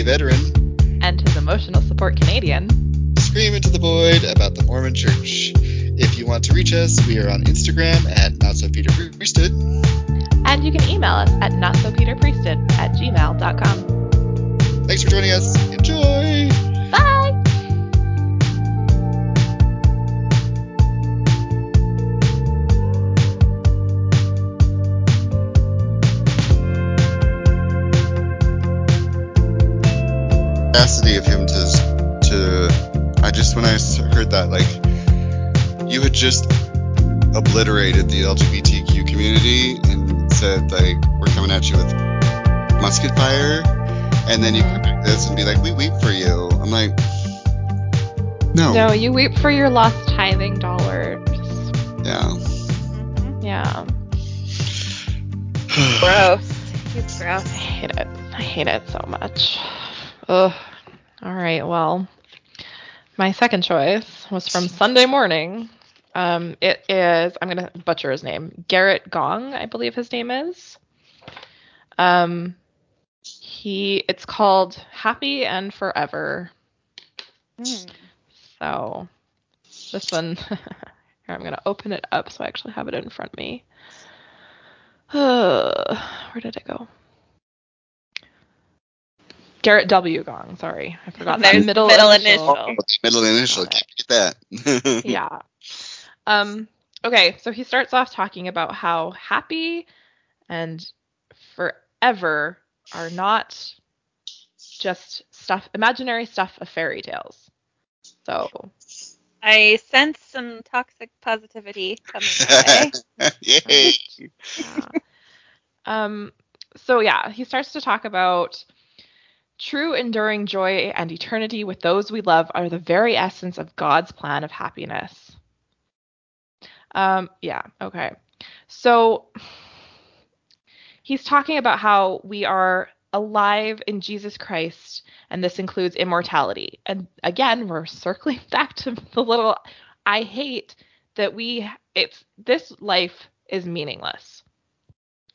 gay veteran and his emotional support Canadian scream into the void about the Mormon Church. If you want to reach us, we are on Instagram at Not So Peter Priesthood. And you can email us at notsopeterpriesthood at gmail.com. Thanks for joining us. Capacity of him to to I just when I heard that like you had just obliterated the LGBTQ community and said like we're coming at you with musket fire and then you come back this and be like we weep for you. I'm like no. No, you weep for your lost tithing dollars. Yeah. Mm-hmm. Yeah. Gross. It's gross. I hate it. I hate it so much. Ugh. All right. Well, my second choice was from Sunday Morning. Um, it is I'm gonna butcher his name. Garrett Gong, I believe his name is. Um, he it's called Happy and Forever. Mm. So this one, here I'm gonna open it up so I actually have it in front of me. where did it go? Garrett W. Gong. Sorry, I forgot that There's middle, middle initial. initial. Middle initial, Got it. get that. yeah. Um. Okay, so he starts off talking about how happy and forever are not just stuff, imaginary stuff of fairy tales. So I sense some toxic positivity coming my way. Yay. Yeah. um, so yeah, he starts to talk about true enduring joy and eternity with those we love are the very essence of God's plan of happiness. Um, yeah, okay. So he's talking about how we are alive in Jesus Christ, and this includes immortality. And again, we're circling back to the little I hate that we it's this life is meaningless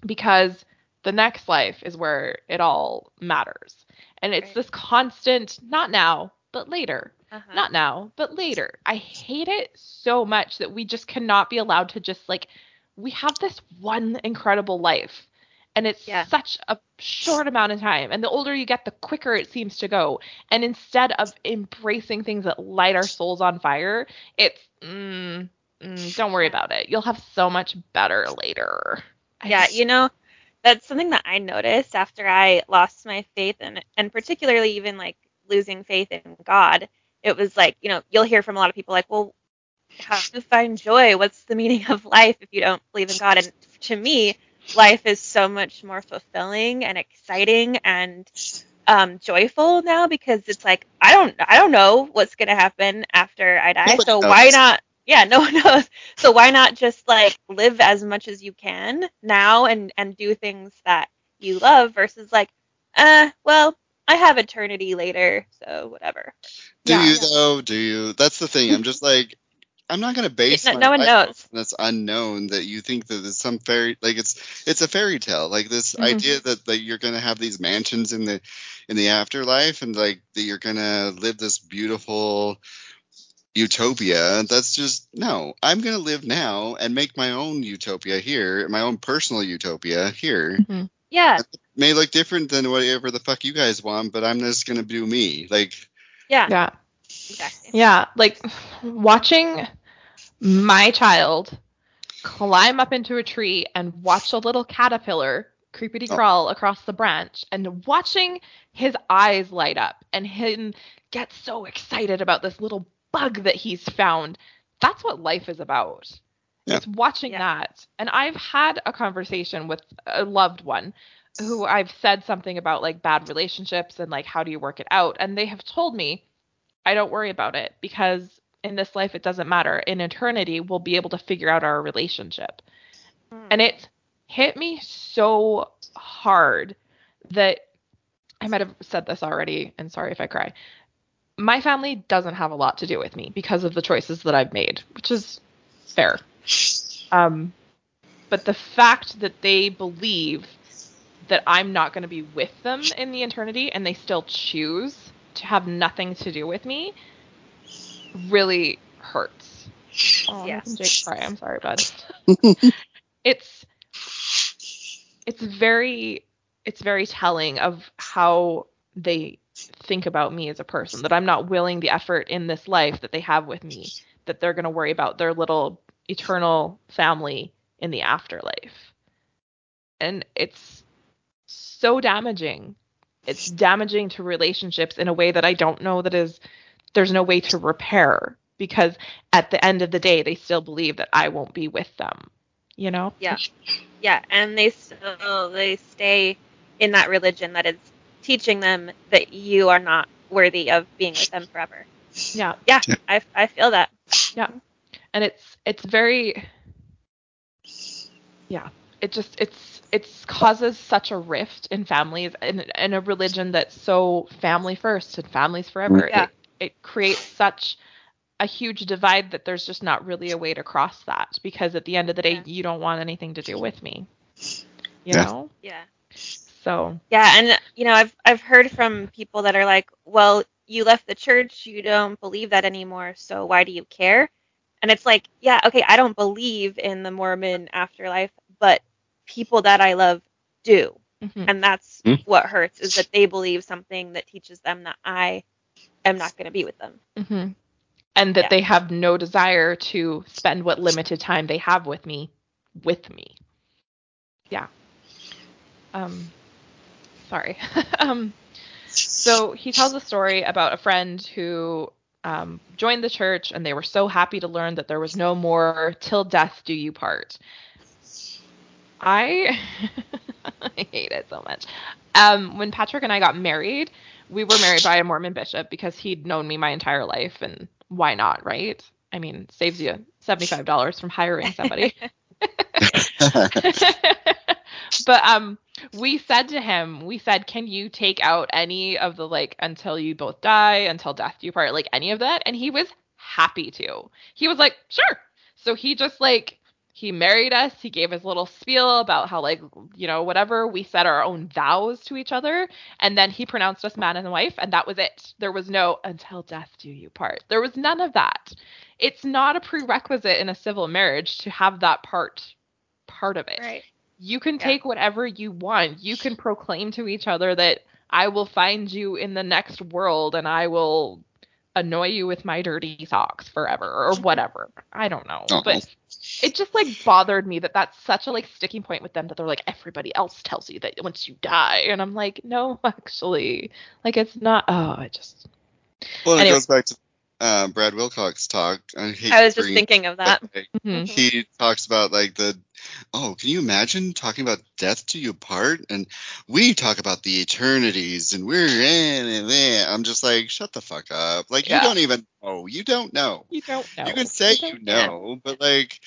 because the next life is where it all matters. And it's Right. this constant not now, but later. Uh-huh. Not now, but later. I hate it so much that we just cannot be allowed to just like we have this one incredible life and it's Yeah. such a short amount of time and the older you get the quicker it seems to go and instead of embracing things that light our souls on fire it's mm, mm, don't worry about it you'll have so much better later I yeah, just- you know, that's something that I noticed after I lost my faith and and particularly even like losing faith in God. It was like, you know, you'll hear from a lot of people like, well, how to find joy? What's the meaning of life if you don't believe in God? And to me, life is so much more fulfilling and exciting and um, joyful now because it's like I don't I don't know what's gonna happen after I die. So why not? Yeah, no one knows. So why not just like live as much as you can now and and do things that you love versus like, uh, well, I have eternity later, so whatever. Do Yeah. you though? Do you? That's the thing. I'm just like, I'm not gonna base No- my no one life knows. off That's unknown. That you think that there's some fairy, like it's it's a fairy tale. Like this Mhm. idea that that you're gonna have these mansions in the in the afterlife, and like that you're gonna live this beautiful utopia. That's just no. I'm gonna live now and make my own utopia here, my own personal utopia here. Mhm. Yeah, May look different than whatever the fuck you guys want, but I'm just gonna do me. Like yeah, yeah exactly. Yeah, like watching my child climb up into a tree and watch a little caterpillar creepity crawl across the branch and watching his eyes light up and him get so excited about this little bug that he's found. That's what life is about. Yeah. It's watching Yeah. that. And I've had a conversation with a loved one who I've said something about like bad relationships and like how do you work it out and they have told me I don't worry about it because in this life it doesn't matter. In eternity we'll be able to figure out our relationship. Mm. And it hit me so hard that I might have said this already and sorry if I cry. My family doesn't have a lot to do with me because of the choices that I've made, which is fair. Um but the fact that they believe that I'm not going to be with them in the eternity and they still choose to have nothing to do with me really hurts. Oh, I'm Yeah. Jake cry. I'm sorry, bud. it's it's very it's very telling of how they think about me as a person that I'm not willing the effort in this life that they have with me that they're going to worry about their little eternal family in the afterlife. And it's so damaging. It's damaging to relationships in a way that I don't know that is there's no way to repair because at the end of the day they still believe that I won't be with them. You know? Yeah. Yeah, and they still they stay in that religion that is teaching them that you are not worthy of being with them forever. Yeah. Yeah, Yeah. I, I feel that. Yeah. And it's it's very yeah it just it's it's causes such a rift in families in, in a religion that's so family first and families forever Yeah. it, it creates such a huge divide that there's just not really a way to cross that because at the end of the day Yeah. you don't want anything to do with me you Yeah. know Yeah. So Yeah, and you know, I've I've heard from people that are like, "Well, you left the church, you don't believe that anymore, so why do you care?" And it's like, yeah, okay, I don't believe in the Mormon afterlife, but people that I love do. mhm. And that's Hmm. what hurts is that they believe something that teaches them that I am not going to be with them. hmm and that Yeah. they have no desire to spend what limited time they have with me with me yeah um sorry. Um so he tells a story about a friend who um, joined the church and they were so happy to learn that there was no more till death do you part. I i hate it so much. Um when patrick and i got married we were married by a mormon bishop because he'd known me my entire life and why not right? I mean saves you $75 from hiring somebody. But um we said to him we said can you take out any of the like until you both die until death do you part like any of that and he was happy to. He was like sure. So he just like he married us he gave his little spiel about how like you know whatever we said our own vows to each other and then he pronounced us man and wife and that was it. There was no until death do you part. There was none of that. It's not a prerequisite in a civil marriage to have that part part of it. Right. You can Yeah. take whatever you want. You can proclaim to each other that I will find you in the next world and I will annoy you with my dirty socks forever or whatever. I don't know. Oh. But it just like bothered me that that's such a like sticking point with them that they're like everybody else tells you that once you die and I'm like no actually like it's not oh I just well, it goes back to uh, Brad Wilcox talk. I, I was just thinking of that. but, like, mhm. he talks about like the oh can you imagine talking about death to you part? and we talk about the eternities and we're in and then i'm just like shut the fuck up like Yeah. you don't even know you don't know you don't know. you can say you, don't know but like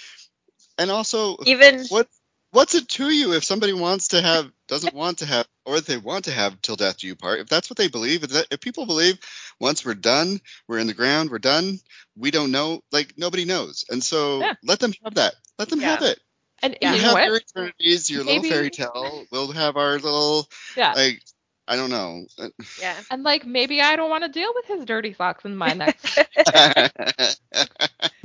and also Even what what's it to you if somebody wants to have doesn't want to have or they want to have till death do you part if that's what they believe if, that, if people believe once we're done we're in the ground we're done we don't know like nobody knows and so Yeah. let them have that let them Yeah. have it And Yeah. you you know have what? your eternities your Maybe- little fairy tale we'll have our little Yeah. like i don't know yeah. and like maybe I don't want to deal with his dirty socks in my next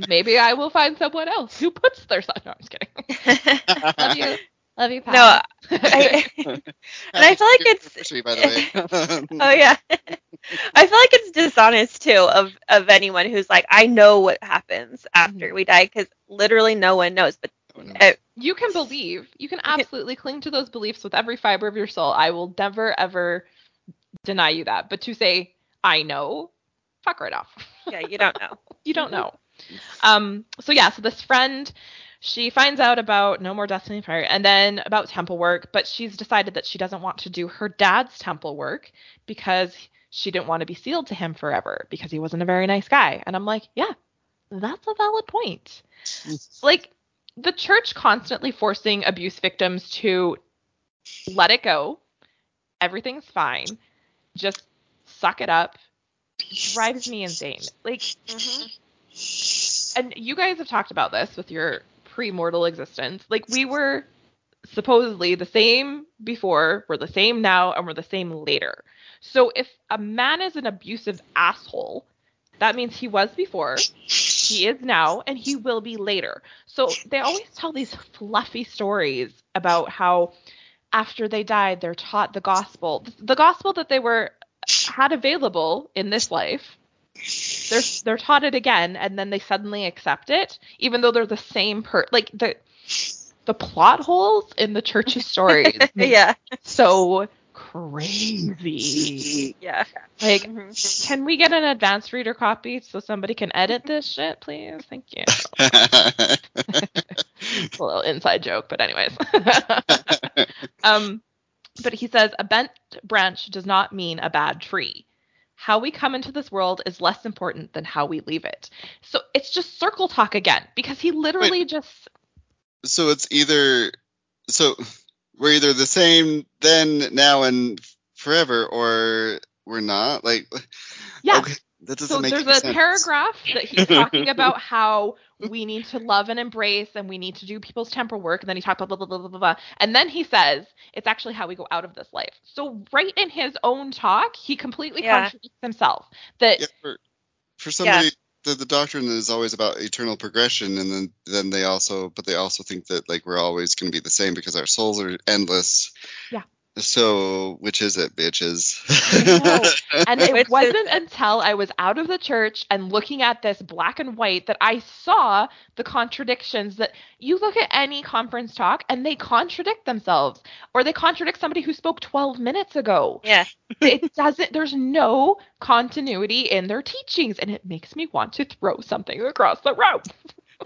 Maybe I will find someone else who puts their socks. No, I'm just kidding. Love you. Love you, no, I, and I feel like it's anniversary, by the way oh yeah. I feel like it's dishonest too of of anyone who's like, I know what happens after Mhm. we die because literally no one knows. But Uh, you can believe. You can absolutely cling to those beliefs with every fiber of your soul. I will never ever deny you that. But to say I know, fuck right off. yeah, you don't know. you don't know. Um. So yeah. So this friend, she finds out about No More Destiny Fire, and then about temple work, but she's decided that she doesn't want to do her dad's temple work because she didn't want to be sealed to him forever because he wasn't a very nice guy. And I'm like, yeah, that's a valid point. like the church constantly forcing abuse victims to let it go. Everything's fine. Just suck it up. Drives me insane. Like Mhm. and you guys have talked about this with your pre-mortal existence. Like we were supposedly the same before, we're the same now, and we're the same later. So if a man is an abusive asshole, that means he was before, he is now, and he will be later. So they always tell these fluffy stories about how after they died, they're taught the gospel, the gospel that they were had available in this life. They're they're taught it again, and then they suddenly accept it, even though they're the same per like the the plot holes in the church's stories. yeah. so crazy. Yeah. Like, Mhm. can we get an advanced reader copy so somebody can edit this shit, please? Thank you. It's a little inside joke, but anyways. um, but he says a bent branch does not mean a bad tree. How we come into this world is less important than how we leave it. So it's just circle talk again because he literally just so it's either so we're either the same then, now, and forever, or we're not. Like, yeah. okay, that doesn't So make there's any a sense. paragraph that he's talking about how we need to love and embrace and we need to do people's temporal work. And then he talks blah, blah, blah, blah, blah, blah, blah. And then he says it's actually how we go out of this life. So right in his own talk, he completely Yeah. contradicts himself. That Yeah, for, for somebody, the, the doctrine is always about eternal progression, and then then they also, but they also think that like we're always going to be the same because our souls are endless. Yeah. So which is it, bitches? And it wasn't until I was out of the church and looking at this black and white that I saw the contradictions that you look at any conference talk and they contradict themselves or they contradict somebody who spoke 12 minutes ago. Yeah. it doesn't there's no continuity in their teachings and it makes me want to throw something across the room.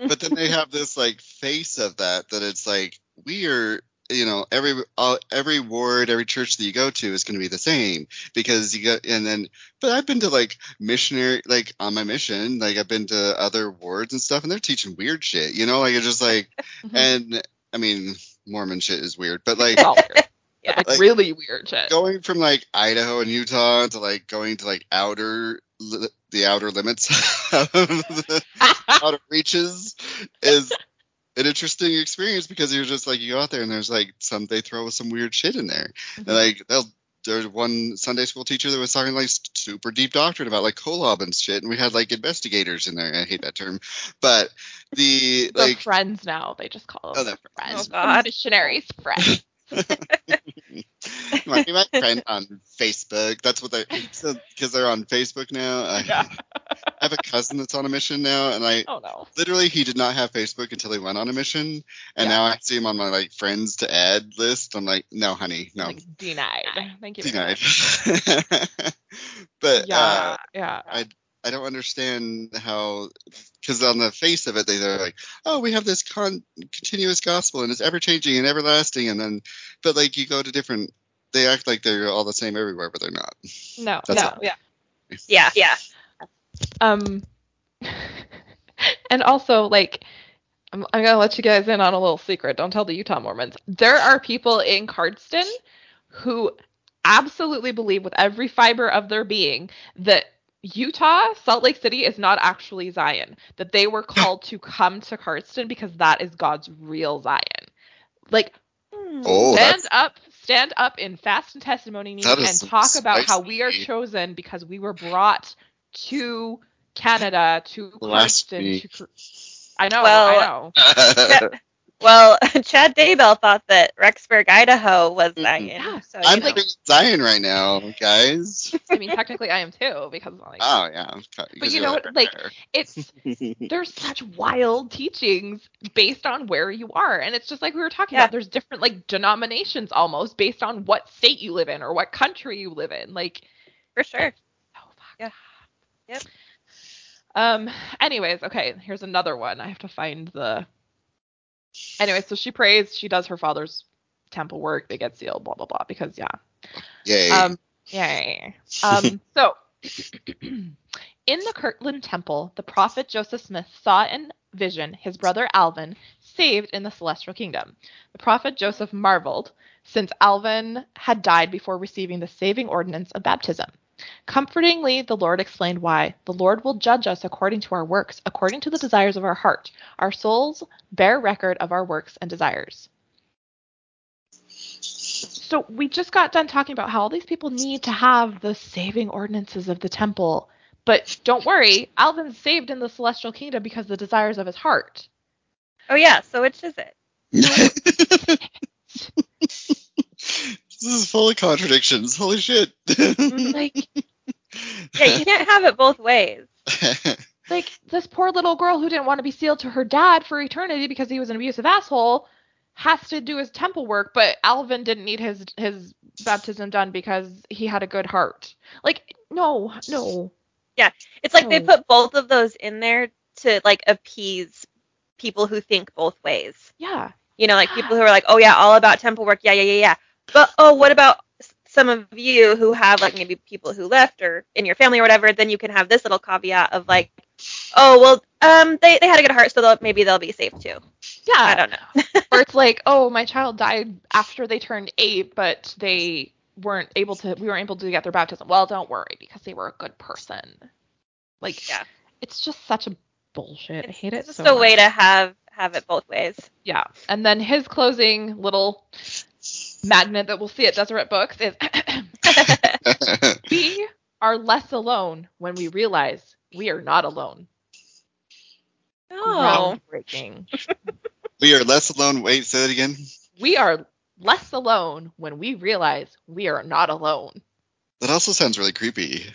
but then they have this like face of that that it's like we are you know every uh, every ward every church that you go to is going to be the same because you go and then but i've been to like missionary like on my mission like i've been to other wards and stuff and they're teaching weird shit you know like it's just like and i mean mormon shit is weird but like It's all weird. Yeah. Like, Like, really weird shit. going from like idaho and utah to like going to like outer li- the outer limits of the outer reaches is an interesting experience because you're just like you go out there and there's like some they throw some weird shit in there. And mm-hmm. like they'll there's one Sunday school teacher that was talking like super deep doctrine about like kolob and shit, and we had like investigators in there. I hate that term, but the the like friends now. They just call Oh, them they're friends. Oh, The God. Oh, missionaries friends. be my friend on Facebook. That's what they because they're on Facebook now. I, Yeah. I have a cousin that's on a mission now, and I Oh no. literally he did not have Facebook until he went on a mission, and Yeah. now I see him on my like friends to add list. I'm like, no, honey, no, Like denied. Thank you. denied. but Yeah. uh, yeah. I don't understand how, because on the face of it, they, they're like, oh, we have this con- continuous gospel and it's ever changing and everlasting, and then, but like you go to different, they act like they're all the same everywhere, but they're not. no. That's no. all. Yeah. Yeah. Yeah. Um. and also, like, I'm, I'm gonna let you guys in on a little secret. Don't tell the Utah Mormons. There are people in Cardston who absolutely believe with every fiber of their being that Utah, Salt Lake City is not actually Zion. That they were called to come to Cardston because that is God's real Zion. Like, Oh, stand up, stand up in fast and testimony meeting and is talk about how we are chosen because we were brought to Canada to Cardston. To, I know, Well, I know. Well, Chad Daybell thought that Rexburg, Idaho was Zion. Yeah. So, I'm like, know. Zion right now, guys. I mean, technically, I am too because like Oh yeah, But you know right what, like, there. it's there's such wild teachings based on where you are, and it's just like we were talking Yeah. about. There's different like denominations almost based on what state you live in or what country you live in. Like, for sure. oh fuck. Yeah. Yep. Um. Anyways, okay. Here's another one. I have to find the. Anyway, so she prays. She does her father's temple work. They get sealed. Blah blah blah. Because yeah. Yay. Um, yay. Um, so, in the Kirtland Temple, the prophet Joseph Smith saw in vision his brother Alvin saved in the celestial kingdom. The prophet Joseph marveled, since Alvin had died before receiving the saving ordinance of baptism. Comfortingly, the Lord explained why. The Lord will judge us according to our works, according to the desires of our heart. Our souls bear record of our works and desires. so we just got done talking about how all these people need to have the saving ordinances of the temple. But don't worry, Alvin's saved in the celestial kingdom because the desires of his heart. Oh yeah, so which is it? this is full of contradictions. Holy shit. Like, Yeah, you can't have it both ways. like this poor little girl who didn't want to be sealed to her dad for eternity because he was an abusive asshole has to do his temple work, but Alvin didn't need his his baptism done because he had a good heart. Like, no, no. Yeah, it's like they put both of those in there to like appease people who think both ways. Yeah. You know, like people who are like, oh yeah, all about temple work, yeah, yeah, yeah, yeah. But oh, what about some of you who have like maybe people who left or in your family or whatever? Then you can have this little caveat of like, oh well, um, they they had a good heart, so they'll, maybe they'll be safe too. Yeah. I don't know. or it's like, oh, my child died after they turned eight, but they weren't able to. We weren't able to get their baptism. Well, don't worry because they were a good person. Like, Yeah. it's just such a bullshit. I hate it just so a way to have have it both ways. Yeah. And then his closing little magnet that we'll see at Deseret Books is we are less alone when we realize we are not alone. Oh, Groundbreaking. we are less alone. Wait, say that again. We are less alone when we realize we are not alone. That also sounds really creepy.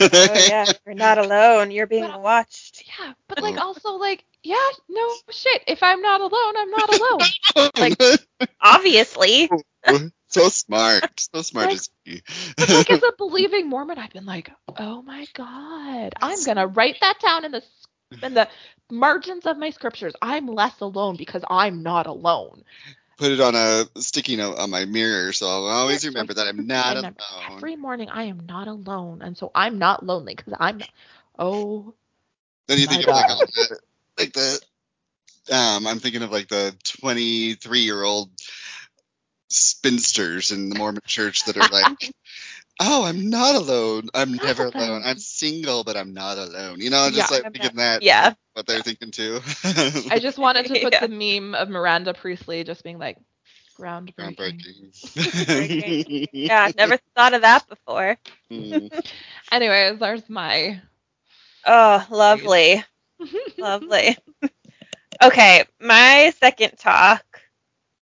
oh yeah, you're not alone. You're being But- watched. Yeah, but like also like yeah, no shit. If I'm not alone, I'm not alone. Like- Obviously. so smart. So smart Like- as me. But like as a believing Mormon, I've been like, oh my god, I'm gonna write that down in the in the margins of my scriptures. I'm less alone because I'm not alone. Put it on a sticky note on my mirror so I'll always remember that I'm not alone. Every morning I am not alone, and so I'm not lonely because I'm. Not, oh, Then you think of like, like the um I'm thinking of like the 23 year old spinsters in the Mormon church that are like, oh, I'm not alone. I'm Not never alone. alone. I'm single, but I'm not alone. You know, just Yeah. like thinking that. Yeah. What they're thinking too. I just wanted to put Yeah. the meme of Miranda Priestly just being like, groundbreaking. Groundbreaking. Yeah, I've never thought of that before. Mm. Anyways, there's my. Oh, lovely. Lovely. okay, my second talk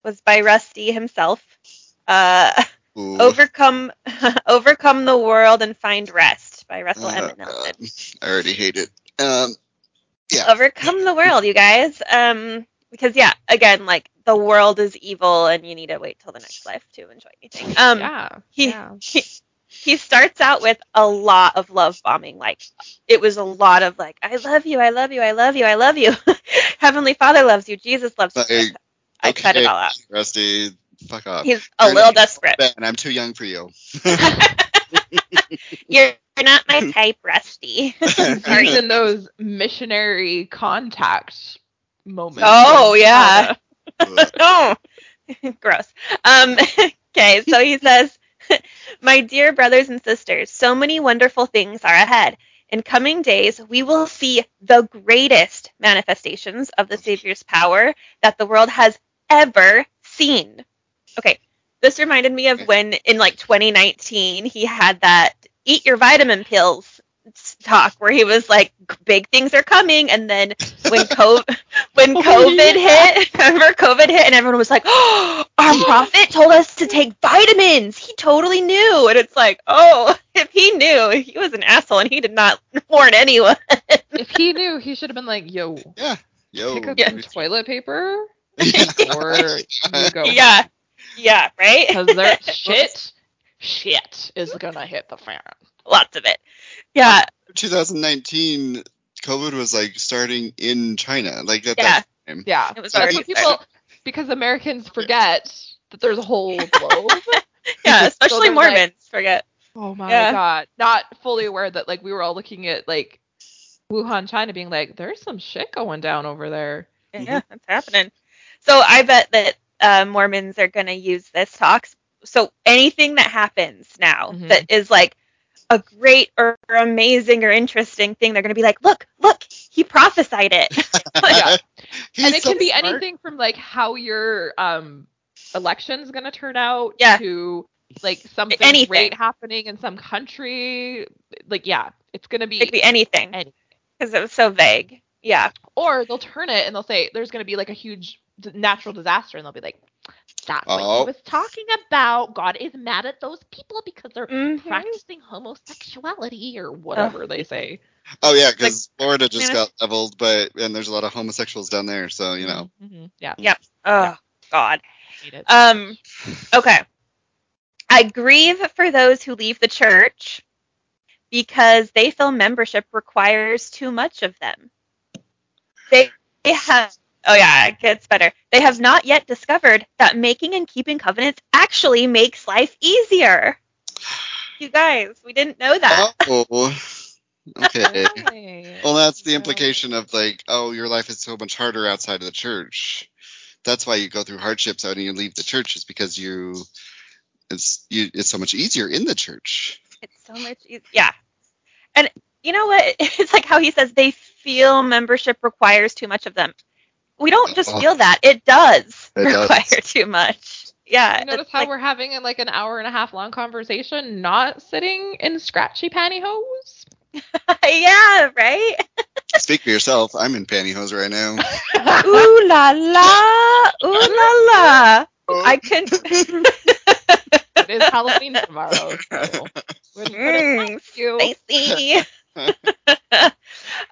was by Rusty himself. Uh, Ooh. overcome, overcome the world and find rest by Russell M. Nelson. God. I already hate it. Um, yeah. Overcome the world, you guys. Um, because yeah, again, like the world is evil, and you need to wait till the next life to enjoy anything. Um, yeah. he- yeah. he, he starts out with a lot of love bombing. Like it was a lot of like, I love you, I love you, I love you, I love you. Heavenly Father loves you, Jesus loves you. Like, I cut it okay, all out. Rusty, fuck off. He's a You're little desperate. Ben, I'm too young for you. You're not my type, Rusty. Sorry. He's in those missionary contact moments. Oh, yeah. oh, gross. Um, okay, so he says, My dear brothers and sisters, so many wonderful things are ahead. In coming days, we will see the greatest manifestations of the Savior's power that the world has ever seen. Okay, this reminded me of when in like 2019 he had that eat your vitamin pills talk where he was like big things are coming. And then when COVID when Oh, COVID hit remember COVID hit and everyone was like oh our prophet told us to take vitamins. He totally knew. And it's like oh if he knew he was an asshole and he did not warn anyone. If he knew, he should have been like, yo, Yo. pick up Yeah. some toilet paper Yeah. or you go. yeah yeah right Because there shit, shit is gonna hit the fan. lots of it yeah 2019, COVID was like starting in China. Like at Yeah. that time. Yeah, It was that's already what people because Americans forget that there's a whole globe. yeah especially they're like- Mormons forget oh my Yeah. god, not fully aware that like we were all looking at like Wuhan, China, being like, there's some shit going down over there. Yeah, that's happening. So I bet that uh, Mormons are going to use this talk. So anything that happens now Mhm. that is like a great or amazing or interesting thing, they're going to be like, look, look, he prophesied it. Yeah. And it so can be smart. anything from like how your um election's gonna turn out Yeah. to like something Anything. great happening in some country. Like yeah, it's gonna be It could be anything Any- because it was so vague. Yeah. or they'll turn it and they'll say there's going to be like a huge d- natural disaster and they'll be like that's what Oh. he was talking about god is mad at those people because they're Mhm. practicing homosexuality or whatever they say Oh yeah, because Florida just got leveled, but and there's a lot of homosexuals down there, so you know. Mhm. yeah Oh God. Um. Okay. I grieve for those who leave the church because they feel membership requires too much of them. They, they have. Oh yeah, it gets better. They have not yet discovered that making and keeping covenants actually makes life easier. You guys, we didn't know that. Oh, okay. Well, that's the implication of like, oh, your life is so much harder outside of the church. That's why you go through hardships when you leave the church, is because you, it's you, it's so much easier in the church. It's so much easier. Yeah. And you know what? It's like how he says they feel membership requires too much of them. We don't just Oh. feel that. It does It does. require too much. Yeah. You notice how like- we're having a, like an hour and a half long conversation, not sitting in scratchy pantyhose? yeah, right? Speak for yourself. I'm in pantyhose right now. Ooh la la. Ooh la la. I can It is Halloween tomorrow, so wouldn't put it Mm, past you. spicy.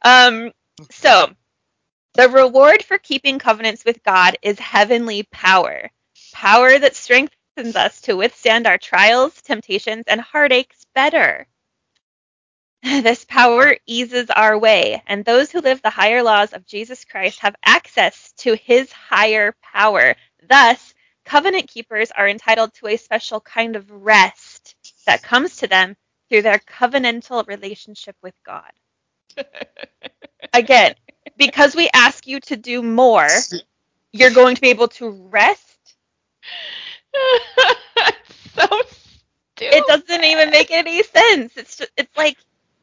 um, so the reward for keeping covenants with God is heavenly power, power that strengthens us to withstand our trials, temptations, and heartaches better. This power eases our way, and those who live the higher laws of Jesus Christ have access to his higher power. Thus, covenant keepers are entitled to a special kind of rest that comes to them through their covenantal relationship with God. Again, because we ask you to do more, you're going to be able to rest. So stupid. It doesn't even make any sense. It's just, it's like,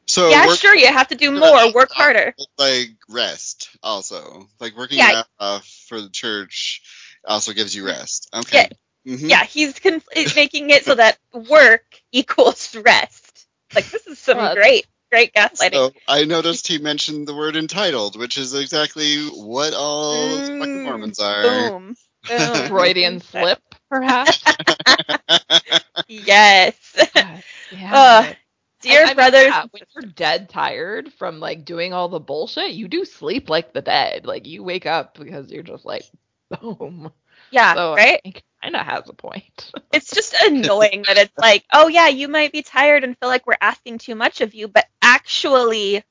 So yeah, work, sure, you have to do more, work harder. like rest also. Like working Yeah. out uh, for the church also gives you rest. Okay. Mhm. Yeah, he's con- making it so that work equals rest. Like this is some Well, great, great gaslighting. So I noticed he mentioned the word entitled, which is exactly what all Mm, fucking Mormons are. Boom. Boom. Freudian slip, perhaps. Yes. God, yeah. Ugh, Dear And I mean, brothers, yeah, when you're dead tired from like doing all the bullshit, you do sleep like the dead. Like you wake up because you're just like, boom. yeah, So right? it kind of has a point. It's just annoying that it's like, oh yeah, you might be tired and feel like we're asking too much of you, but actually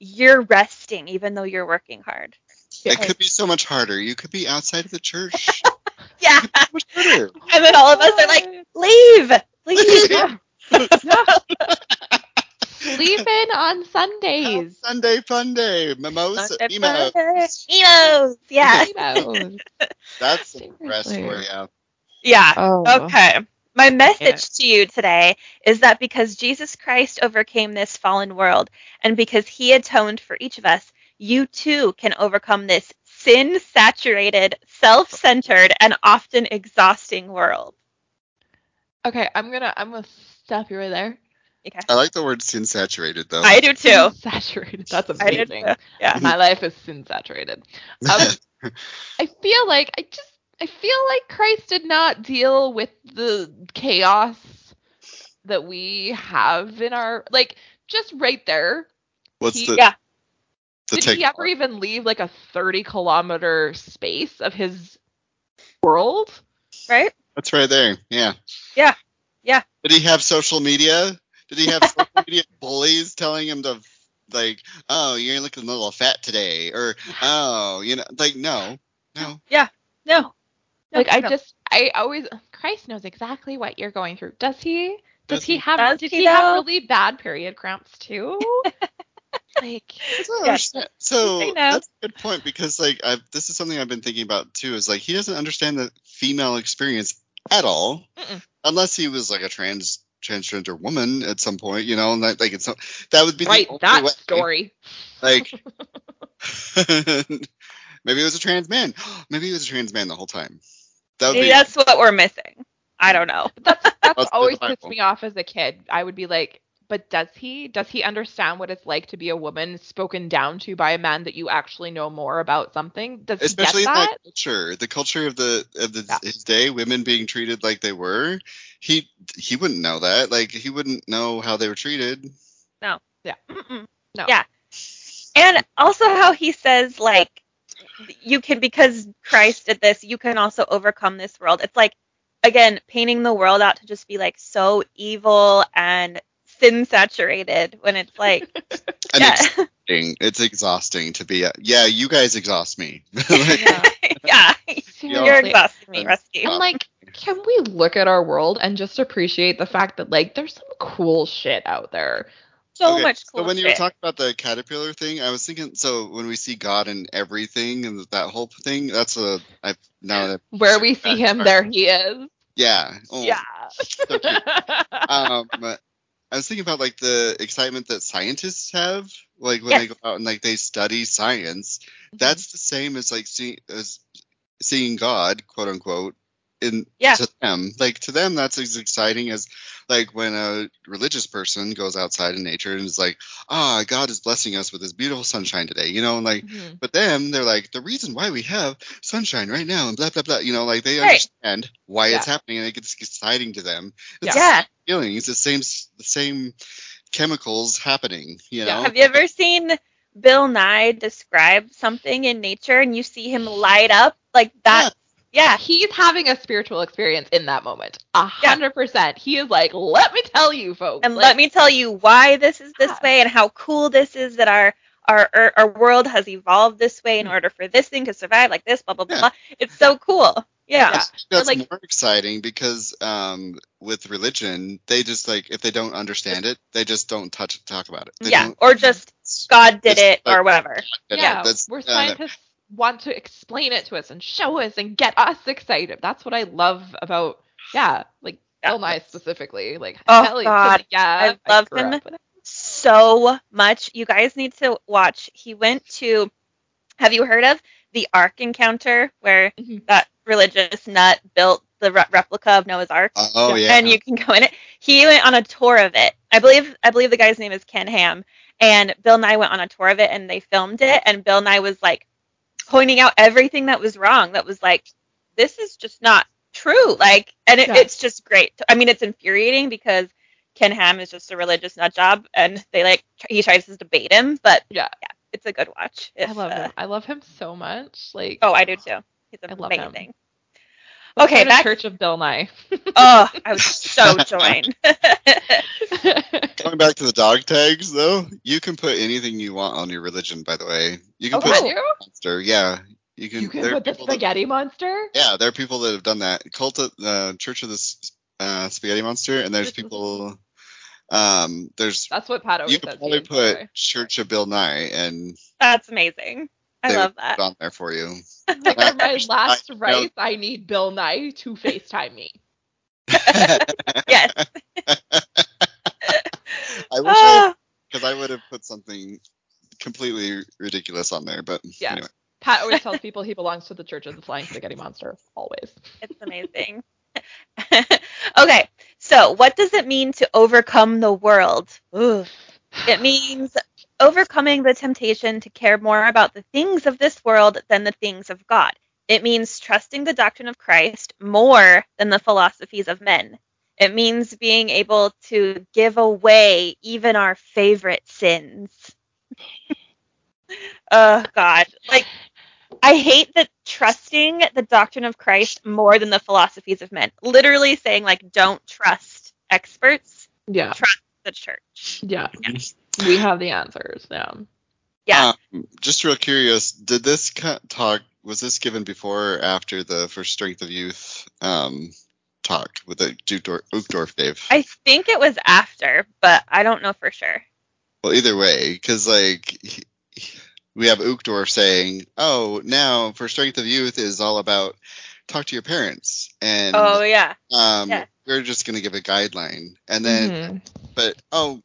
you're resting even though you're working hard. It could be so much harder. You could be outside of the church. Yeah. so much harder. And then all of us are like, leave, leave. Yeah. Sleeping on Sundays. Sunday fun day. Mimosa. Sunday emo. Emos. Emos. Yeah. Emos. That's the rest Seriously. for you. Yeah. Oh. Okay. My message Yeah. to you today is that because Jesus Christ overcame this fallen world and because he atoned for each of us, you too can overcome this sin saturated, self centered, and often exhausting world. Okay, I'm gonna I'm gonna stop you right there. Okay. I like the word sin saturated though. I do too. Saturated. That's amazing. too. Yeah. My life is sin saturated. Um, I feel like I just I feel like Christ did not deal with the chaos that we have in our like just right there. What's he- the, yeah. the Did take? he ever even leave like a 30 kilometer space of his world? Right? That's right there. Yeah. Yeah. Yeah. Did he have social media? Did he have social media bullies telling him to like, oh, you're looking a little fat today, or oh, you know, like no, no. Yeah, no. No, Like I no. just I always Christ knows exactly what you're going through. Does he? Does, Does he he? have Does did he he, have really bad period cramps too? like So, Yes. so that's a good point because like I've, this is something I've been thinking about too. Is like he doesn't understand the female experience at all, Mm-mm. unless he was like a trans transgender woman at some point, you know, and that like it's not, that would be the right only that way. story. Like maybe it was a trans man. Maybe he was a trans man the whole time. That would be that's what we're missing. I don't know. That's that's That's always pissed me off as a kid. I would be like, but does he? Does he understand what it's like to be a woman spoken down to by a man that you actually know more about something? Does especially he get that that? culture, the culture of the of the Yeah. his day, women being treated like they were. He he wouldn't know that. Like he wouldn't know how they were treated. Mm-mm. No. Yeah. And also how he says like you can because Christ did this, you can also overcome this world. It's like again painting the world out to just be like so evil and sin saturated when it's like And yeah. exhausting. It's exhausting to be. Yeah, you guys exhaust me. Like, Yeah. yeah. Seriously. You're exhausting me, And- Rusty. I'm like, can we look at our world and just appreciate the fact that like there's some cool shit out there? So Okay, much cool So when you were talking about the caterpillar thing, I was thinking. So when we see God in everything and that whole thing, that's a. I've now that Where we see him, there he is. Yeah. Oh, yeah. so um, I was thinking about like the excitement that scientists have, like when they go out and like they study science. Mm-hmm. That's the same as like see, as seeing God, quote unquote, in Yeah. to them. Like to them, that's as exciting as like when a religious person goes outside in nature and is like, ah, God is blessing us with this beautiful sunshine today, you know, and like. Mhm. But then they're like, the reason why we have sunshine right now and blah blah blah. You know, like they Right. understand why it's happening and it gets exciting to them. Yeah. It's yeah. feelings, the same the same chemicals happening. You Yeah. know, Have you ever seen Bill Nye describe something in nature and you see him light up like that? Yeah. Yeah, he's having a spiritual experience in that moment. A hundred percent. He is like, let me tell you, folks. And like, let me tell you why this is this Yeah. way and how cool this is that our our our, our world has evolved this way in Mm. order for this thing to survive like this, blah blah Yeah. blah. It's so cool. Yeah. Yeah. that's like- more exciting because um, with religion, they just like if they don't understand it, they just don't touch talk about it. They Yeah. Or just God did It's it like- or whatever. yeah, that's- we're uh, scientists want to explain it to us and show us and get us excited. That's what I love about yeah, like Yeah. Bill Nye specifically. Like Oh, hell, 'cause, God. yeah, I love grew him. up with it. So much. You guys need to watch. He went to have you heard of the Ark encounter where Mhm. that religious nut built the re- replica of Noah's Ark? Oh yeah. and you can go in it. He went on a tour of it. I believe I believe the guy's name is Ken Ham. And Bill Nye went on a tour of it and they filmed it and Bill Nye was like pointing out everything that was wrong. That was like, this is just not true. Like and it, Yeah. it's just great. I mean it's infuriating because Ken Ham is just a religious nut job and they like he tries to debate him, but Yeah. yeah, it's a good watch. I love uh, him. I love him so much. Like Oh, I do too. He's I love him. amazing. Let's Okay, start back- Church of Bill Nye. Oh, I would so joined. Going back to the dog tags though, you can put anything you want on your religion. By the way, you can oh, put can you? monster. Yeah, you can. You can put the people that- spaghetti monster. yeah, there are people that have done that. Cult of uh, Church of the uh, Spaghetti Monster, and there's people. Um, there's That's what Pat always you could says. he probably is, by the way. put Church of Bill Nye and That's amazing. I love that. on there for you. Like for my last I rice, I need Bill Nye to FaceTime me. Yes. I wish I Ah, because I would have put something completely ridiculous on there, but Yeah. anyway. Pat always tells people he belongs to the Church of the Flying Spaghetti Monster. Always. it's amazing. okay, so what does it mean to overcome the world? Ooh. It means overcoming the temptation to care more about the things of this world than the things of God. It means trusting the doctrine of Christ more than the philosophies of men. It means being able to give away even our favorite sins. oh, God. Like, I hate that trusting the doctrine of Christ more than the philosophies of men. Literally saying, like, don't trust experts, Yeah. trust the church. Yeah. We have the answers. Yeah. Yeah. Um, just real curious, did this talk was this given before or after the first Strength of Youth um, talk with the Uchtdorf, Uchtdorf Dave? I think it was after, but I don't know for sure. well, either way, because like he- he- we have Uchtdorf saying, "Oh, now for Strength of Youth is all about talk to your parents," and Oh, yeah. um, yeah. we're just gonna give a guideline, and then Mhm. but oh,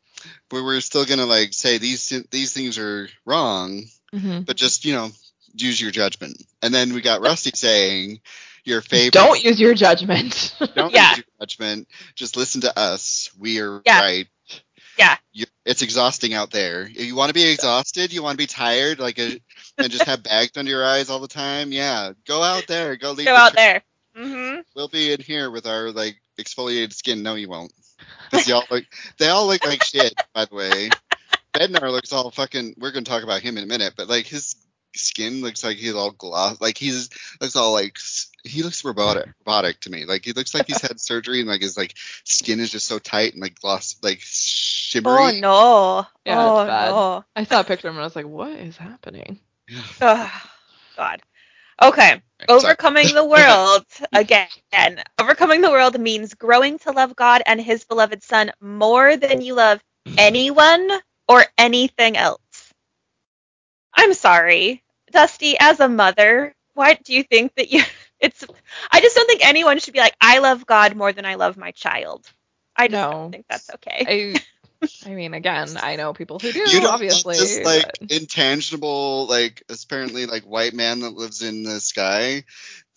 but we're still gonna like say these these things are wrong, Mhm. but just you know use your judgment. And then we got Rusty saying, your favorite. Don't use your judgment. Don't Yeah. use your judgment. Just listen to us. We are Yeah. right. Yeah. You, it's exhausting out there. If you want to be exhausted, you want to be tired, like a, and just have bags under your eyes all the time. Yeah, go out there. Go leave. Go the out there. hmm We'll be in here with our like exfoliated skin. No, you won't. Because y'all look. They all look like shit. By the way, Bednar looks all fucking. We're gonna talk about him in a minute, but like his skin looks like he's all gloss. Like he's looks all like he looks robotic. Robotic to me. Like he looks like he's had surgery and like his like skin is just so tight and like gloss like shimmery. Oh no. Yeah, oh bad. no. I saw a picture of him and I was like, what is happening? Yeah. Ugh, God. Okay. Overcoming the world again. Overcoming the world means growing to love God and his beloved son more than you love anyone or anything else. I'm sorry. Dusty, as a mother, why do you think that you it's I just don't think anyone should be like, I love God more than I love my child. I No. don't think that's okay. I, I mean, again, I know people who do, You don't obviously. want this like but- intangible, like apparently like white man that lives in the sky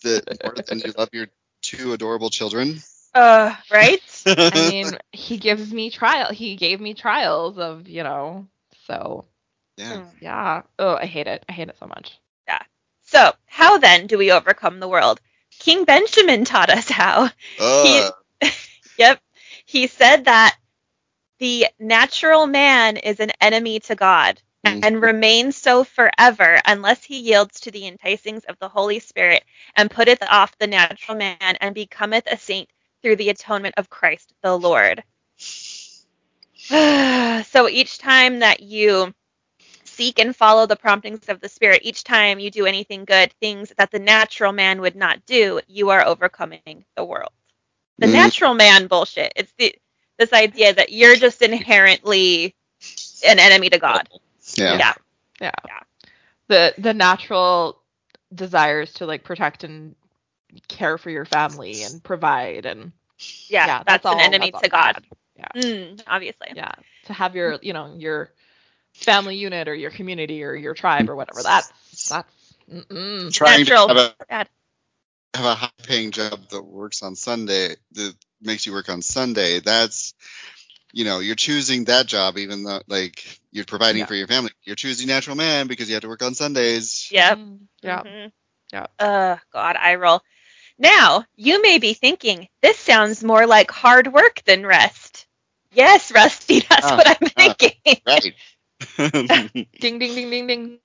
that more than you love your two adorable children. Uh, right? I mean, he gives me trial. He gave me trials of, you know, so yeah. Mm. yeah. Oh, I hate it. I hate it so much. Yeah. So, how then do we overcome the world? King Benjamin taught us how. Ugh. Yep. He said that the natural man is an enemy to God Mm. and remains so forever unless he yields to the enticings of the Holy Spirit and putteth off the natural man and becometh a saint through the atonement of Christ the Lord. so each time that you seek and follow the promptings of the Spirit, each time you do anything good, things that the natural man would not do, you are overcoming the world. The Mm. natural man bullshit. It's the this idea that you're just inherently an enemy to God. Yeah. Yeah. Yeah. Yeah. The the natural desires to like protect and care for your family and provide and Yeah, yeah, that's, an all- enemy that's to God. bad. Mm, obviously. Yeah. To have your, you know, your family unit or your community or your tribe or whatever. That's that's mm-mm. Trying Natural. to have a have a high paying job that works on Sunday that makes you work on Sunday. That's you know, you're choosing that job even though like you're providing Yeah. for your family. You're choosing natural man because you have to work on Sundays. Yep. Yeah. Mhm. Yeah. Uh, God, I roll. Now, you may be thinking, this sounds more like hard work than rest. Yes, Rusty, that's Ah, what I'm ah. thinking. Right. Ding ding ding ding ding.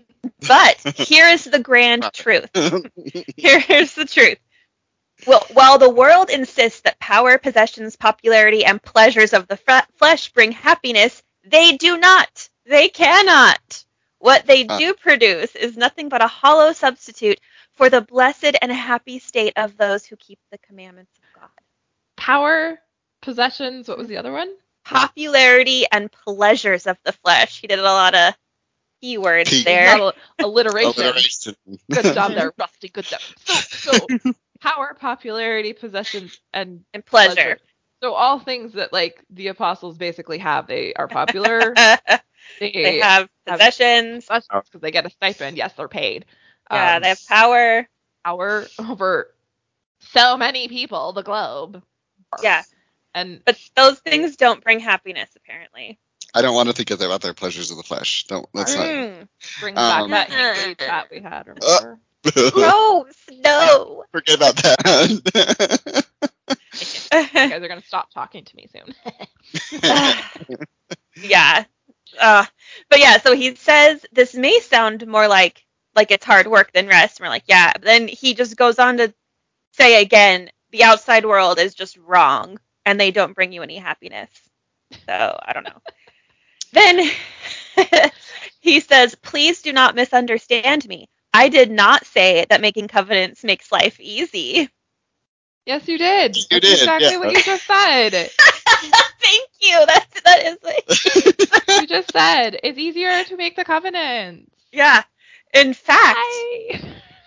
But here is the grand truth. Here's the truth. Well, while the world insists that power, possessions, popularity, and pleasures of the f- flesh bring happiness, they do not. They cannot. What they Uh. do produce is nothing but a hollow substitute for the blessed and happy state of those who keep the commandments of God. Power, possessions, what was the other one? Popularity and pleasures of the flesh. He did a lot of keywords P. there. Not a- alliteration. Alliteration. Good job there, Rusty. Good job. So, so power, popularity, possessions, and And pleasure. So all things that like the apostles basically have. They are popular. they, they have possessions. because they get a stipend. Yes, they're paid. Yeah, Um, they have power. power over so many people, the globe. Yeah. And But those things don't bring happiness, apparently. I don't want to think about their pleasures of the flesh. Don't let's not. Mm. brings Um, back that hate chat we had. Uh, Remember? Gross. No. Forget about that. you guys are gonna stop talking to me soon. yeah. Uh, but yeah, so he says this may sound more like like it's hard work than rest. And we're like, yeah. But then he just goes on to say again, the outside world is just wrong, and they don't bring you any happiness. So I don't know. then he says, please do not misunderstand me. I did not say that making covenants makes life easy. yes, you did. You That's did, exactly yeah. what you just said. Thank you. That's that is like you just said it's easier to make the covenants. yeah. In fact, Bye.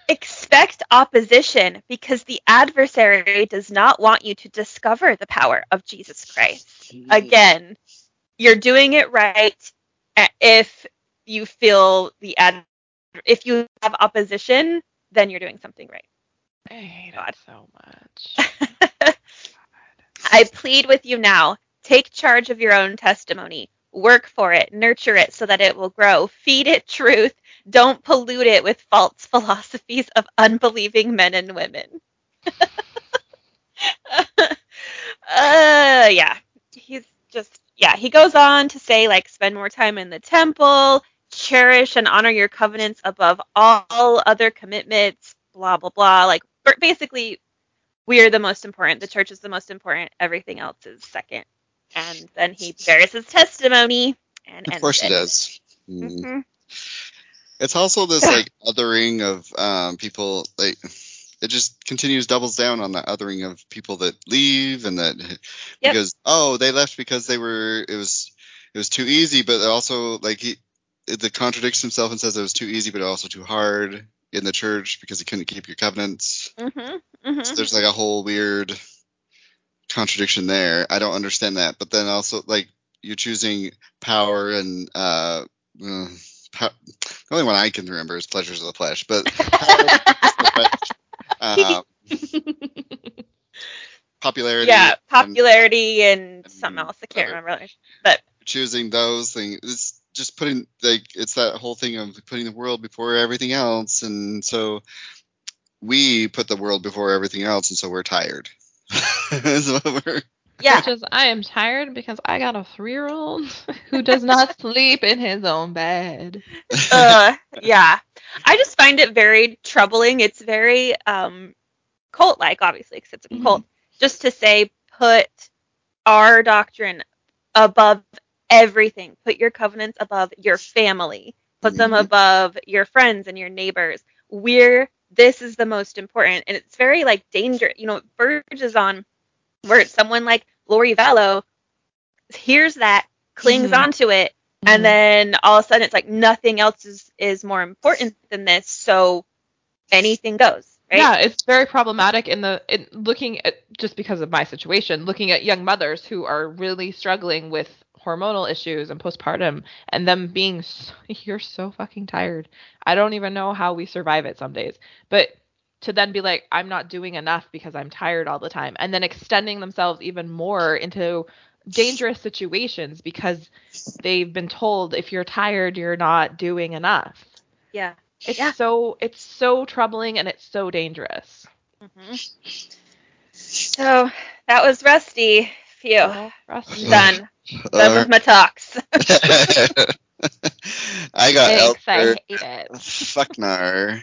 expect opposition because the adversary does not want you to discover the power of Jesus Christ. Again, you're doing it right uh, if you feel the ad if you have opposition, then you're doing something right. I hate God. it so much. I plead with you now. Take charge of your own testimony. Work for it. Nurture it so that it will grow. Feed it truth. Don't pollute it with false philosophies of unbelieving men and women. uh, yeah. He's just, yeah. He goes on to say, like, spend more time in the temple, cherish and honor your covenants above all other commitments, blah, blah, blah. Like, basically, we are the most important. The church is the most important. Everything else is second. And then he bears his testimony and Of course he does. Mm. Mhm. It's also this like othering of um, people. Like it just continues doubles down on that othering of people that leave and that Yep. because oh they left because they were it was it was too easy, but also like he it contradicts himself and says it was too easy, but also too hard in the church because he couldn't keep your covenants. Mhm. Mhm. So there's like a whole weird contradiction there. I don't understand that. But then also like you're choosing power and uh, uh pow- the only one I can remember is pleasures of the flesh. But uh, popularity. yeah, popularity and, and something else. I can't remember. But choosing those things. It's just putting like it's that whole thing of putting the world before everything else, and so we put the world before everything else, and so we're tired. Is what we're- yeah, Which is, I am tired because I got a three year old who does not sleep in his own bed. uh, yeah. I just find it very troubling. It's very um, cult like, obviously, because it's a Mhm. cult. Just to say, put our doctrine above everything. Put your covenants above your family. Put them Mhm. above your friends and your neighbors. We're this is the most important, and it's very like dangerous. You know, it verges on where someone like Lori Vallow hears that, clings Mhm. onto it, Mhm. and then all of a sudden it's like nothing else is is more important than this so anything goes right Yeah, it's very problematic in the in looking at just because of my situation, looking at young mothers who are really struggling with hormonal issues and postpartum, and them being s you're so fucking tired. I don't even know how we survive it some days, but to then be like, I'm not doing enough because I'm tired all the time, and then extending themselves even more into dangerous situations because they've been told if you're tired, you're not doing enough. yeah It's Yeah. so it's so troubling and it's so dangerous. hmm so that was rusty phew Oh, Rusty. done done with my talks I got Thanks, I Elder hate it. Fucknar.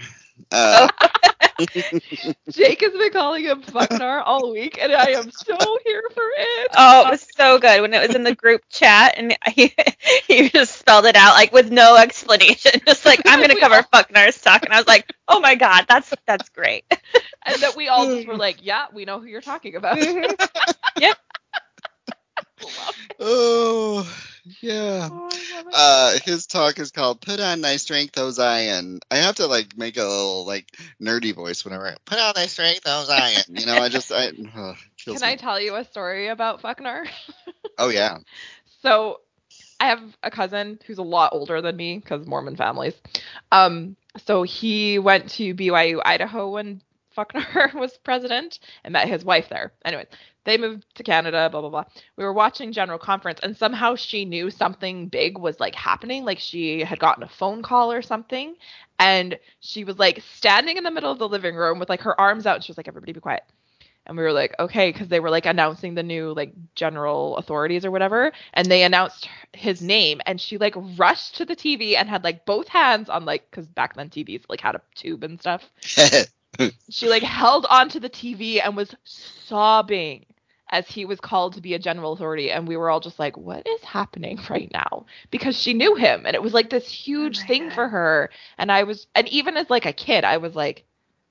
Uh, Jake has been calling him Fucknar all week, and I am so here for it. oh it was so good when it was in the group chat and he, he just spelled it out like with no explanation just like i'm gonna cover all- fucknar's talk and i was like oh my god that's that's great And that we all just were like, yeah, we know who you're talking about. Mhm. Love it. oh, yeah. Oh, I love it. Uh, his talk is called "Put on Thy Strength, O Zion." I have to like make a little like nerdy voice whenever I put on Thy Strength, O Zion. You know, I just I. Uh, Can I tell you a story about Fucknar? oh yeah. So I have a cousin who's a lot older than me because Mormon families. Um, so he went to BYU Idaho when Fucknar was president and met his wife there. Anyway, they moved to Canada, blah blah blah. We were watching General Conference and somehow she knew something big was like happening, like she had gotten a phone call or something, and she was like standing in the middle of the living room with like her arms out and she was like, Everybody be quiet. And we were like, okay, because they were like announcing the new like general authorities or whatever, and they announced his name, and she like rushed to the TV and had like both hands on like, because back then TVs like had a tube and stuff. She like held onto the TV and was sobbing as he was called to be a general authority, and we were all just like, what is happening right now? Because she knew him, and it was like this huge oh my thing God. for her, and I was, and even as like a kid, I was like,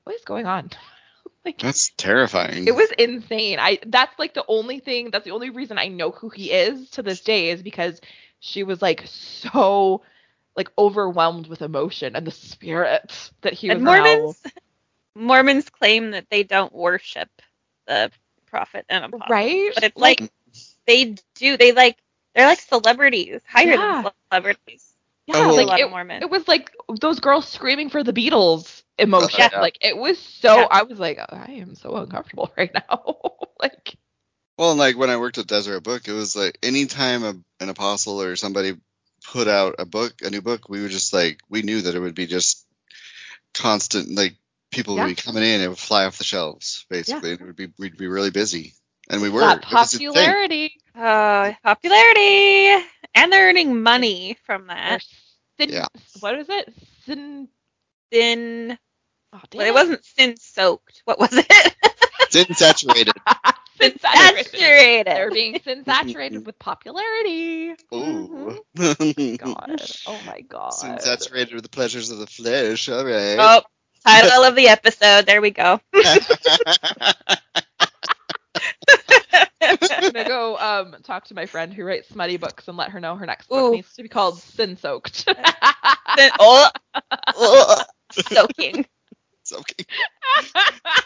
what is going on? like That's terrifying. it was insane. I that's like the only thing that's the only reason I know who he is to this day is because she was like so like overwhelmed with emotion and the spirit that he was and now- Mormons Mormons claim that they don't worship the prophet and apostle. right? But it's like they do. They like they're like celebrities, higher Yeah. than celebrities. Yeah, Oh, like it, Mormon. it was like those girls screaming for the Beatles emotion. Yeah. Like it was so. Yeah. I was like, I am so uncomfortable right now. like Well, and like when I worked at Deseret Book, it was like anytime a, an apostle or somebody put out a book, a new book, we were just like we knew that it would be just constant. Like people Yeah. would be coming in, it would fly off the shelves basically. and It would be we'd be really busy, and we were. that It was insane. popularity. Oh, popularity, and they're earning money from Or that. sin, Yeah. What is it? Sin. Sin, Oh, damn well, it wasn't sin soaked. What was it? Sin saturated. sin saturated. Saturated. They're being sin saturated with popularity. Ooh. Mm-hmm. God. Oh my god. Sin saturated with the pleasures of the flesh. All right. Oh, title of the episode. There we go. I'm gonna go um talk to my friend who writes smutty books and let her know her next book Ooh. needs to be called Sin Soaked. Sin- oh, oh, soaking. It's okay.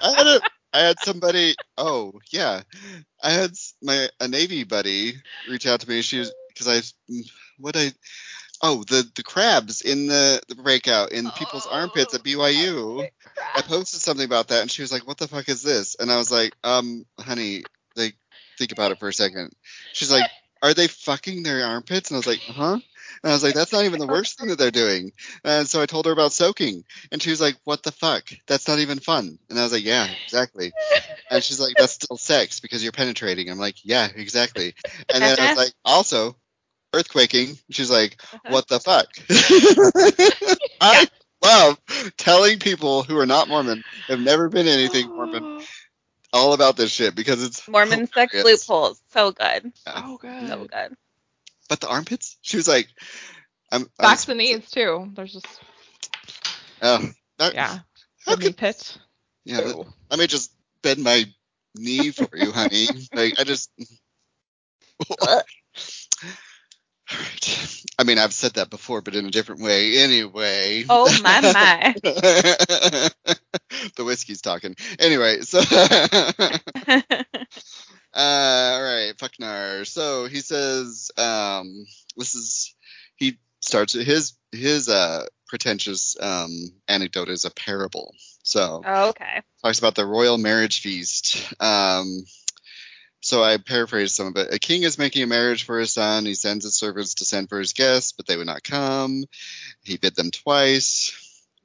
I had a, I had somebody. Oh yeah, I had my a Navy buddy reach out to me. She was because I what I oh the the crabs in the the breakout in people's armpits at BYU. I posted something about that and she was like, "What the fuck is this?" And I was like, "Um, honey, like think about it for a second. She's like, "Are they fucking their armpits?" And I was like, "Huh?" And I was like, "That's not even the worst thing that they're doing." And so I told her about soaking, and she was like, "What the fuck? That's not even fun." And I was like, "Yeah, exactly." And she's like, "That's still sex because you're penetrating." I'm like, "Yeah, exactly." And then I was like, "Also, earthquaking." She's like, uh-huh. "What the fuck?" I love telling people who are not Mormon, have never been anything Mormon, all about this shit because it's Mormon sex loopholes. So good. So oh, good. So good. But the armpits? She was like, "I'm." Back I'm to knees too. There's just Oh, that- yeah. How The knee could, pit. yeah, that- Ooh. let me just bend my knee for you, honey. Like I just. Right. I mean, I've said that before, but in a different way. Anyway. Oh my my. the whiskey's talking. Anyway, so. Uh, all right, Fucknar. So he says, um, this is he starts his his uh pretentious um anecdote is a parable. So oh, okay. talks about the royal marriage feast. Um, so I paraphrased some of it. A king is making a marriage for his son. He sends his servants to send for his guests, but they would not come. He bid them twice.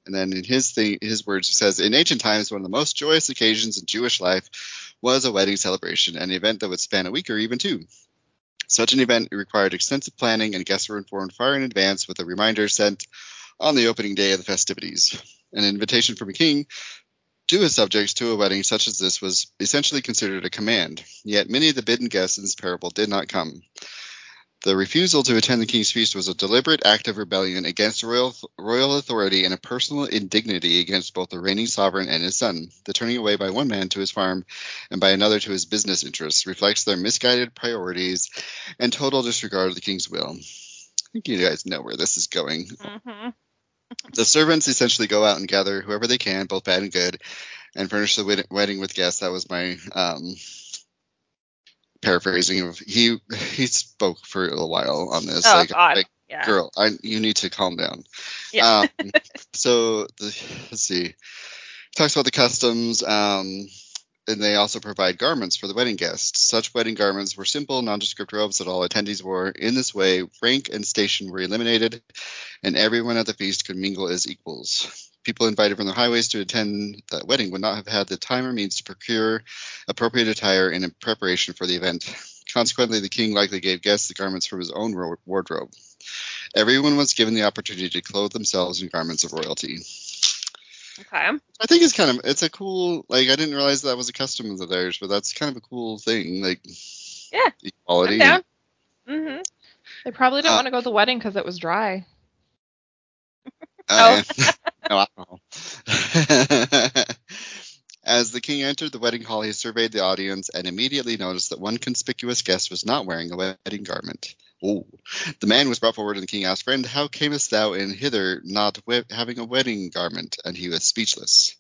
And then in his thing, his words, he says, in ancient times, one of the most joyous occasions in Jewish life was a wedding celebration, an event that would span a week or even two. Such an event required extensive planning, and guests were informed far in advance with a reminder sent on the opening day of the festivities. An invitation from a king to his subjects to a wedding such as this was essentially considered a command, yet many of the bidden guests in this parable did not come. The refusal to attend the king's feast was a deliberate act of rebellion against royal, royal authority and a personal indignity against both the reigning sovereign and his son. The turning away by one man to his farm and by another to his business interests reflects their misguided priorities and total disregard of the king's will. I think you guys know where this is going. hmm The servants essentially go out and gather whoever they can, both bad and good, and furnish the wedding with guests. That was my um, paraphrasing of he. He spoke for a little while on this. Oh like, God. like, yeah. girl, I, you need to calm down. Yeah. Um, so the, let's see. Talks about the customs. Um, and they also provide garments for the wedding guests. Such wedding garments were simple, nondescript robes that all attendees wore. In this way, rank and station were eliminated, and everyone at the feast could mingle as equals. People invited from the highways to attend the wedding would not have had the time or means to procure appropriate attire in preparation for the event. Consequently, the king likely gave guests the garments from his own ro- wardrobe. Everyone was given the opportunity to clothe themselves in garments of royalty. Okay. I think it's kind of it's a cool like I didn't realize that was a custom of theirs, but that's kind of a cool thing like Yeah. equality. I'm down. hmm They probably didn't Uh, want to go to the wedding because it was dry. Uh, yeah. no alcohol. As the king entered the wedding hall, he surveyed the audience and immediately noticed that one conspicuous guest was not wearing a wedding garment. Oh, the man was brought forward, and the king asked, "Friend, how camest thou in hither, not we- having a wedding garment?" And he was speechless.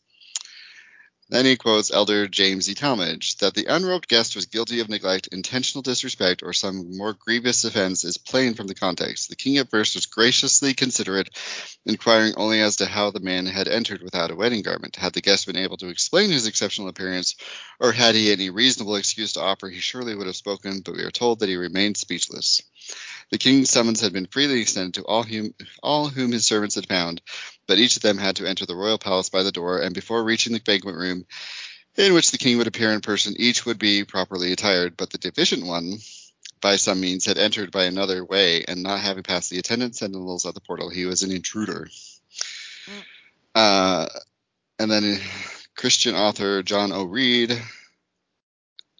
Then he quotes Elder James E. Talmage that the unrobed guest was guilty of neglect, intentional disrespect, or some more grievous offense is plain from the context. The king at first was graciously considerate, inquiring only as to how the man had entered without a wedding garment. Had the guest been able to explain his exceptional appearance, or had he any reasonable excuse to offer, he surely would have spoken, but we are told that he remained speechless. The king's summons had been freely extended to all whom, all whom his servants had found, but each of them had to enter the royal palace by the door, and before reaching the banquet room in which the king would appear in person, each would be properly attired. But the deficient one, by some means, had entered by another way, and not having passed the attendant sentinels at the portal, he was an intruder. Mm. Uh, and then Christian author John O. Reed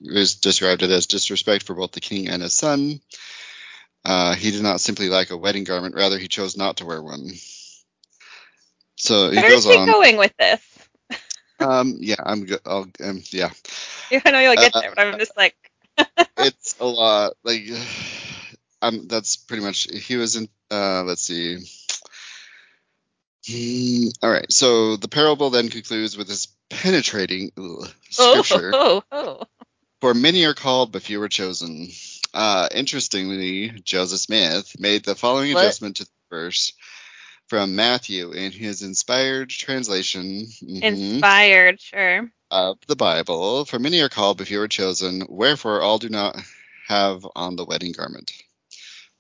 is described it as disrespect for both the king and his son. Uh, he did not simply lack a wedding garment, rather, he chose not to wear one. So he Where goes is he on. going with this? Um, yeah, I'm good. I'll, um, yeah, I know you'll get Uh, there, but I'm just like, it's a lot. Like, um, that's pretty much. He was in. Uh, let's see. Hmm, all right. So the parable then concludes with this penetrating ugh, oh, scripture. oh, oh. For many are called, but few are chosen. Uh, interestingly, Joseph Smith made the following What? adjustment to the verse from Matthew in his inspired translation mhm, Inspired, sure. of the Bible. For many are called, but few are chosen. Wherefore all do not have on the wedding garment.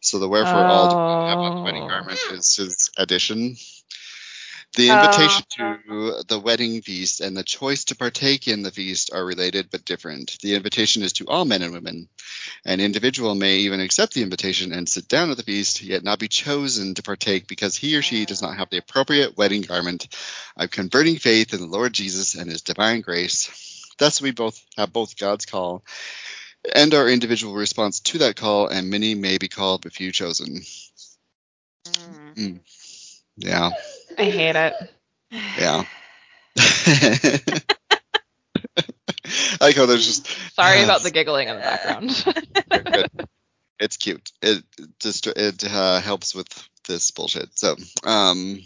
So the wherefore all do not have on the wedding Oh. garment is his addition. The Oh. invitation to uh. the wedding feast and the choice to partake in the feast are related but different. The invitation is to all men and women. An individual may even accept the invitation and sit down at the feast, yet not be chosen to partake because he or she does not have the appropriate wedding garment of converting faith in the Lord Jesus and his divine grace. Thus, we both have both God's call and our individual response to that call, and many may be called, but few chosen. Mm. mm. Yeah, I hate it. yeah. I like how there's just Sorry about the giggling in the background. It's cute. It just it uh, helps with this bullshit. So, um,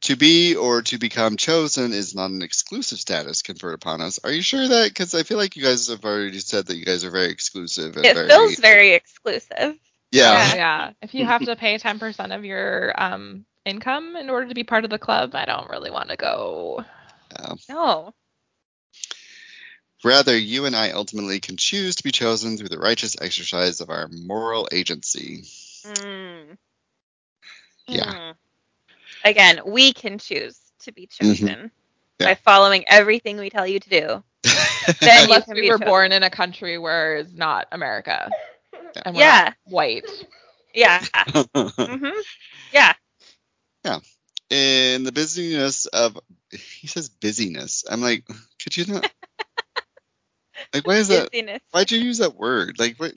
to be or to become chosen is not an exclusive status conferred upon us. Are you sure that? Because I feel like you guys have already said that you guys are very exclusive. And It very, feels very exclusive. yeah. yeah, yeah. If you have to pay 10% of your um, income in order to be part of the club, I don't really want to go. No. Rather, you and I ultimately can choose to be chosen through the righteous exercise of our moral agency. Mm. Yeah. Mm. Again, we can choose to be chosen Mm-hmm. Yeah. by following everything we tell you to do. Then you Unless can we be were chosen. born in a country where it's not America. And we're Yeah. not white. Yeah. hmm Yeah. In the busyness of, he says busyness. I'm like, could you not? Like, why is that? Why'd you use that word? Like, what?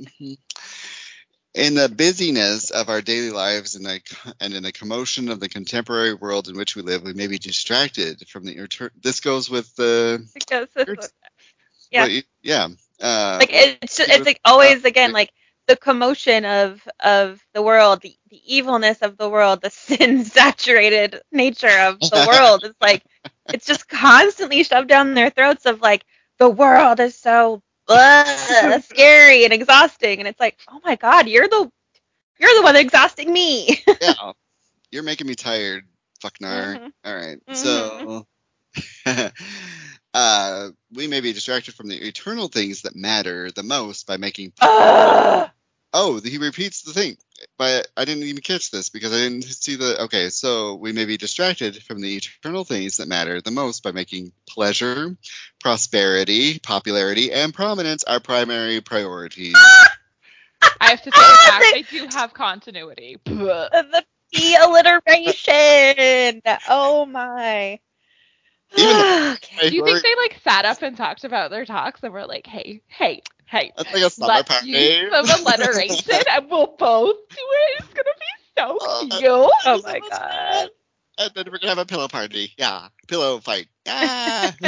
In the busyness of our daily lives and, like, and in the commotion of the contemporary world in which we live, we may be distracted from the. Return. This goes with the. Because it's, You're- Yeah. yeah. Uh, like it's just, it's like always again like the commotion of of the world, the, the evilness of the world, the sin saturated nature of the world. It's like it's just constantly shoved down their throats of like the world is so ugh, scary and exhausting, and it's like oh my god, you're the you're the one exhausting me. yeah. You're making me tired, fucknar. Mhm. All right. So uh we may be distracted from the eternal things that matter the most by making Ugh. Oh, he repeats the thing. But I didn't even catch this because I didn't see the okay, so we may be distracted from the eternal things that matter the most by making pleasure, prosperity, popularity, and prominence our primary priorities. I have to take it back. I do have continuity. The P alliteration. Oh my. Even okay. Do you think they like sat up and talked about their talks and were like, hey, hey, hey, That's like a summer let's party. use some alliteration and we'll both do it. It's gonna be so Uh, cute. Oh my god. And then we're gonna have a pillow party. Yeah, pillow fight. Ah.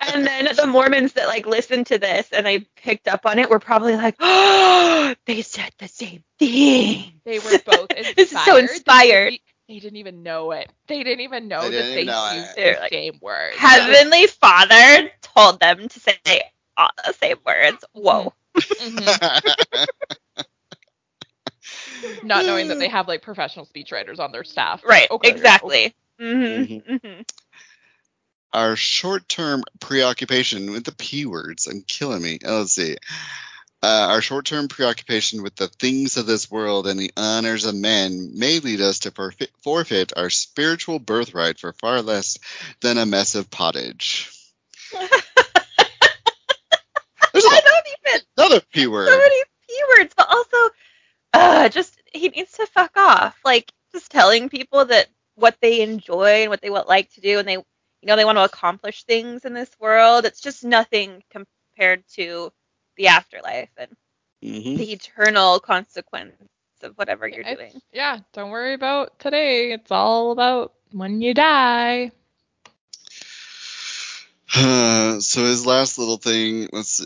And then the Mormons that like listened to this and they picked up on it were probably like, oh, they said the same thing. They were both inspired. This is so inspired. Did They didn't even know it. They didn't even know They that didn't they even know used it. the like, same word. Heavenly Father told them to say all the same words. Whoa. Mhm. Not knowing that they have like professional speechwriters on their staff. Right. Okay, yeah, exactly. Mm-hmm. hmm Our short-term preoccupation with the p words. I'm killing me. Oh, let's see. Uh, our short-term preoccupation with the things of this world and the honors of men may lead us to forfeit, forfeit our spiritual birthright for far less than a mess of pottage. There's even another p word. so many p words, but also, uh, just he needs to fuck off. Like just telling people that what they enjoy and what they would like to do, and they, you know, they want to accomplish things in this world. It's just nothing compared to the afterlife and Mhm. the eternal consequence of whatever you're It's- doing. Yeah, don't worry about today. It's all about when you die. so his last little thing let's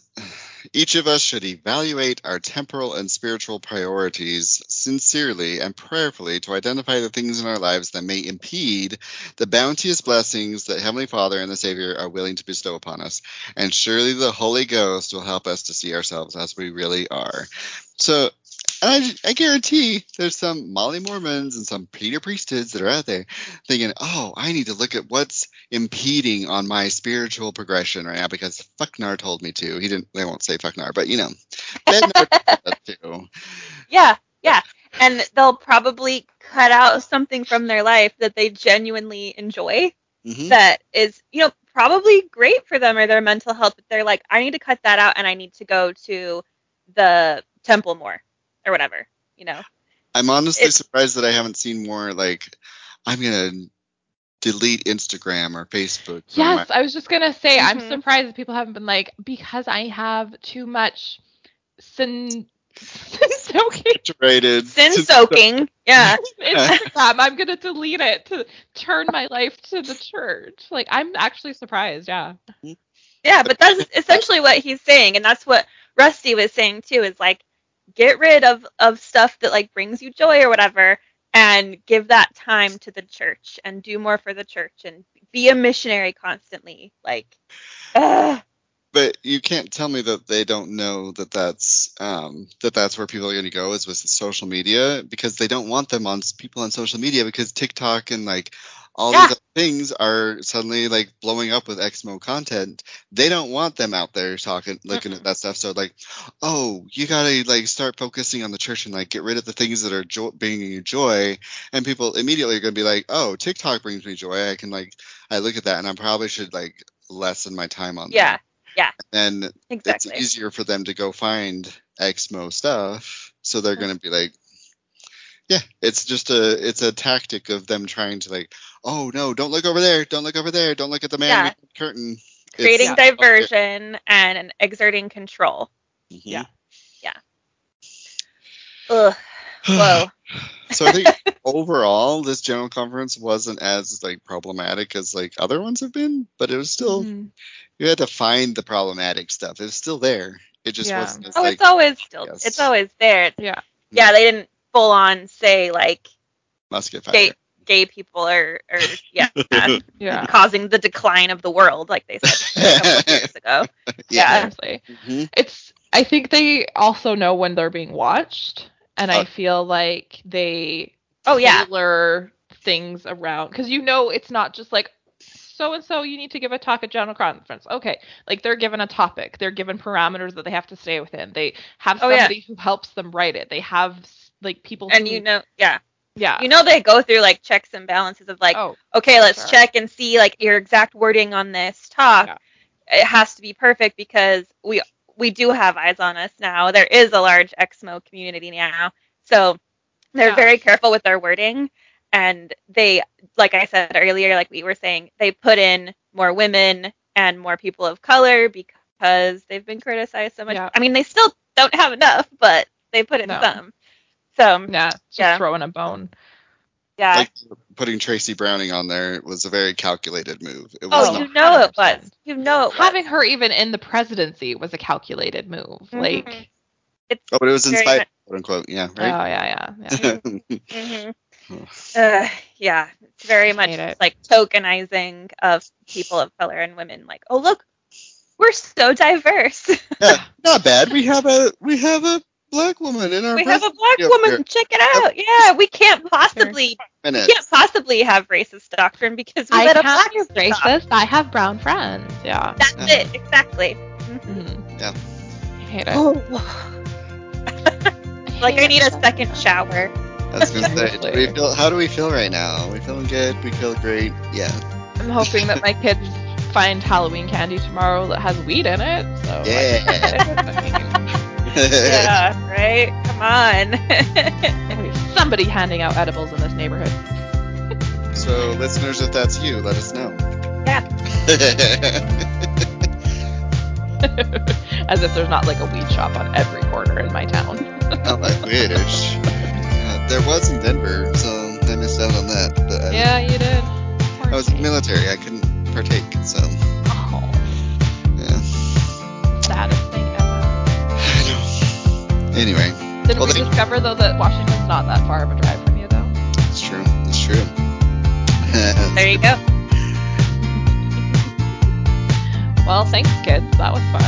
each of us should evaluate our temporal and spiritual priorities sincerely and prayerfully to identify the things in our lives that may impede the bounteous blessings that heavenly father and the savior are willing to bestow upon us. And surely the holy ghost will help us to see ourselves as we really are. So I, I guarantee there's some Molly Mormons and some Peter Priesthoods that are out there thinking, oh, I need to look at what's impeding on my spiritual progression right now because Fucknar told me to. He didn't. They won't say Fucknar, but you know, Bednar told us to. Yeah, yeah. And they'll probably cut out something from their life that they genuinely enjoy Mhm. that is, you know, probably great for them or their mental health, but they're like, I need to cut that out and I need to go to the temple more or whatever, you know. I'm honestly It's- surprised that I haven't seen more like I'm gonna delete Instagram or Facebook. Yes, my- I was just gonna say I'm Mhm. surprised that people haven't been like because I have too much sin soaking saturated. Sin soaking. Yeah. Instagram. I'm gonna delete it to turn my life to the church. Like I'm actually surprised. Yeah. Yeah, but that's essentially what he's saying, and that's what Rusty was saying too. Is like, get rid of of stuff that like brings you joy or whatever, and give that time to the church and do more for the church and be a missionary constantly. Like, uh, But you can't tell me that they don't know that that's um, that that's where people are going to go is with social media because they don't want them on people on social media because TikTok and like all Yeah. these things are suddenly like blowing up with Exmo content. They don't want them out there talking looking at that stuff. So like, oh, you gotta like start focusing on the church and like get rid of the things that are jo- bringing you joy. And people immediately are gonna be like, oh, TikTok brings me joy. I can like I look at that and I probably should like lessen my time on yeah, that and exactly. it's easier for them to go find Exmo stuff. So they're mm-hmm. going to be like, yeah, it's just a it's a tactic of them trying to like, oh no, don't look over there, don't look over there, don't look at the man Yeah. behind the curtain. Creating Yeah. diversion and exerting control. Mhm. Yeah. Ugh. Whoa. so I think overall, this general conference wasn't as like problematic as like other ones have been, but it was still Mhm. you had to find the problematic stuff. It was still there. It just Yeah. wasn't as Oh, like it's always still. yes. It's always there. Yeah. Yeah, they didn't full on say like musket fire. gay gay people are, are yeah, Yeah. causing the decline of the world, like they said a couple years ago. Yeah. Seriously. Mhm. It's I think they also know when they're being watched and Uh, I feel like they Oh yeah, tailor things around because you know it's not just like so and so you need to give a talk at general conference okay like they're given a topic they're given parameters that they have to stay within they have Oh, yeah. somebody who helps them write it they have like people and who, you know, yeah, yeah you know they go through like checks and balances of like, oh okay, let's sure. check and see like your exact wording on this talk. Yeah. It has to be perfect because we we do have eyes on us now. There is a large Exmo community now, so they're Yeah. very careful with their wording. And they, like I said earlier, like we were saying, they put in more women and more people of color because they've been criticized so much. Yeah. I mean, they still don't have enough, but they put in No. some. So yeah just Yeah. throwing a bone yeah. like putting Tracy Browning on there was a very calculated move. It was oh, Oh, you know it 100%. was. You know it was. having her even in the presidency was a calculated move Mhm. like It's Oh, but it was in very spite, much- quote unquote. Yeah, oh right. yeah yeah yeah hmm Uh, yeah, it's very much it. like tokenizing of people of color and women. Like, oh look, we're so diverse. Yeah, not bad. We have a we have a black woman in our we have a black woman. here. Check it out. Yeah, we can't possibly we Minutes. can't possibly have racist doctrine because we I let a can't black be person talk. racist. I have brown friends. Yeah. That's Yeah. it, exactly. Mhm. Mhm. Yeah. I hate it. Oh. like I need a second shower. I was gonna say, do we feel, how do we feel right now? we feeling good? We feel great? Yeah. I'm hoping that my kids find Halloween candy tomorrow that has weed in it. So Yeah. I Yeah, right. Come on. Somebody handing out edibles in this neighborhood. so, listeners, if that's you, let us know. Yeah. As if there's not like a weed shop on every corner in my town. oh, I wish. Yeah, there was in Denver, so I missed out on that. But I, yeah, you did. I was in military. I couldn't partake, so oh, Anyway, Did Well, we they- discover though that Washington's not that far of a drive from you though? it's true. It's true. there you go. Well, thanks, kids. That was fun.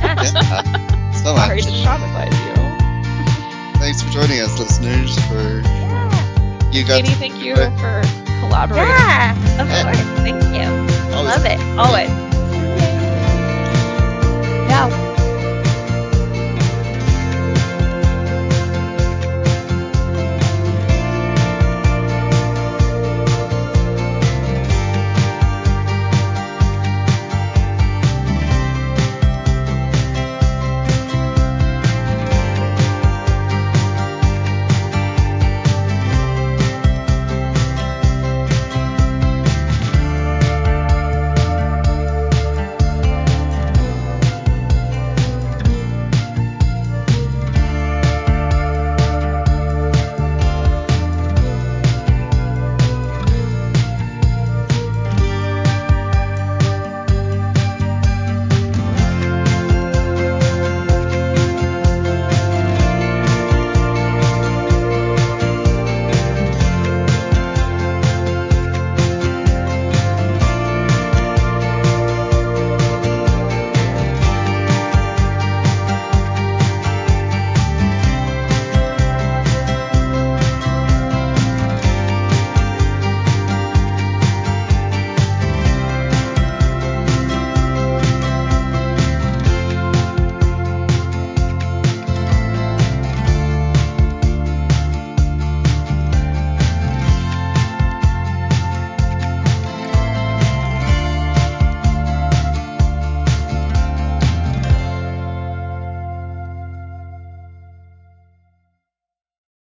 Yeah, so Sorry to traumatize you. Thanks for joining us, listeners. For Yeah. you got Katie, to thank you enjoy- for collaborating. Yeah, of course. Thank you. Always Love it. Always.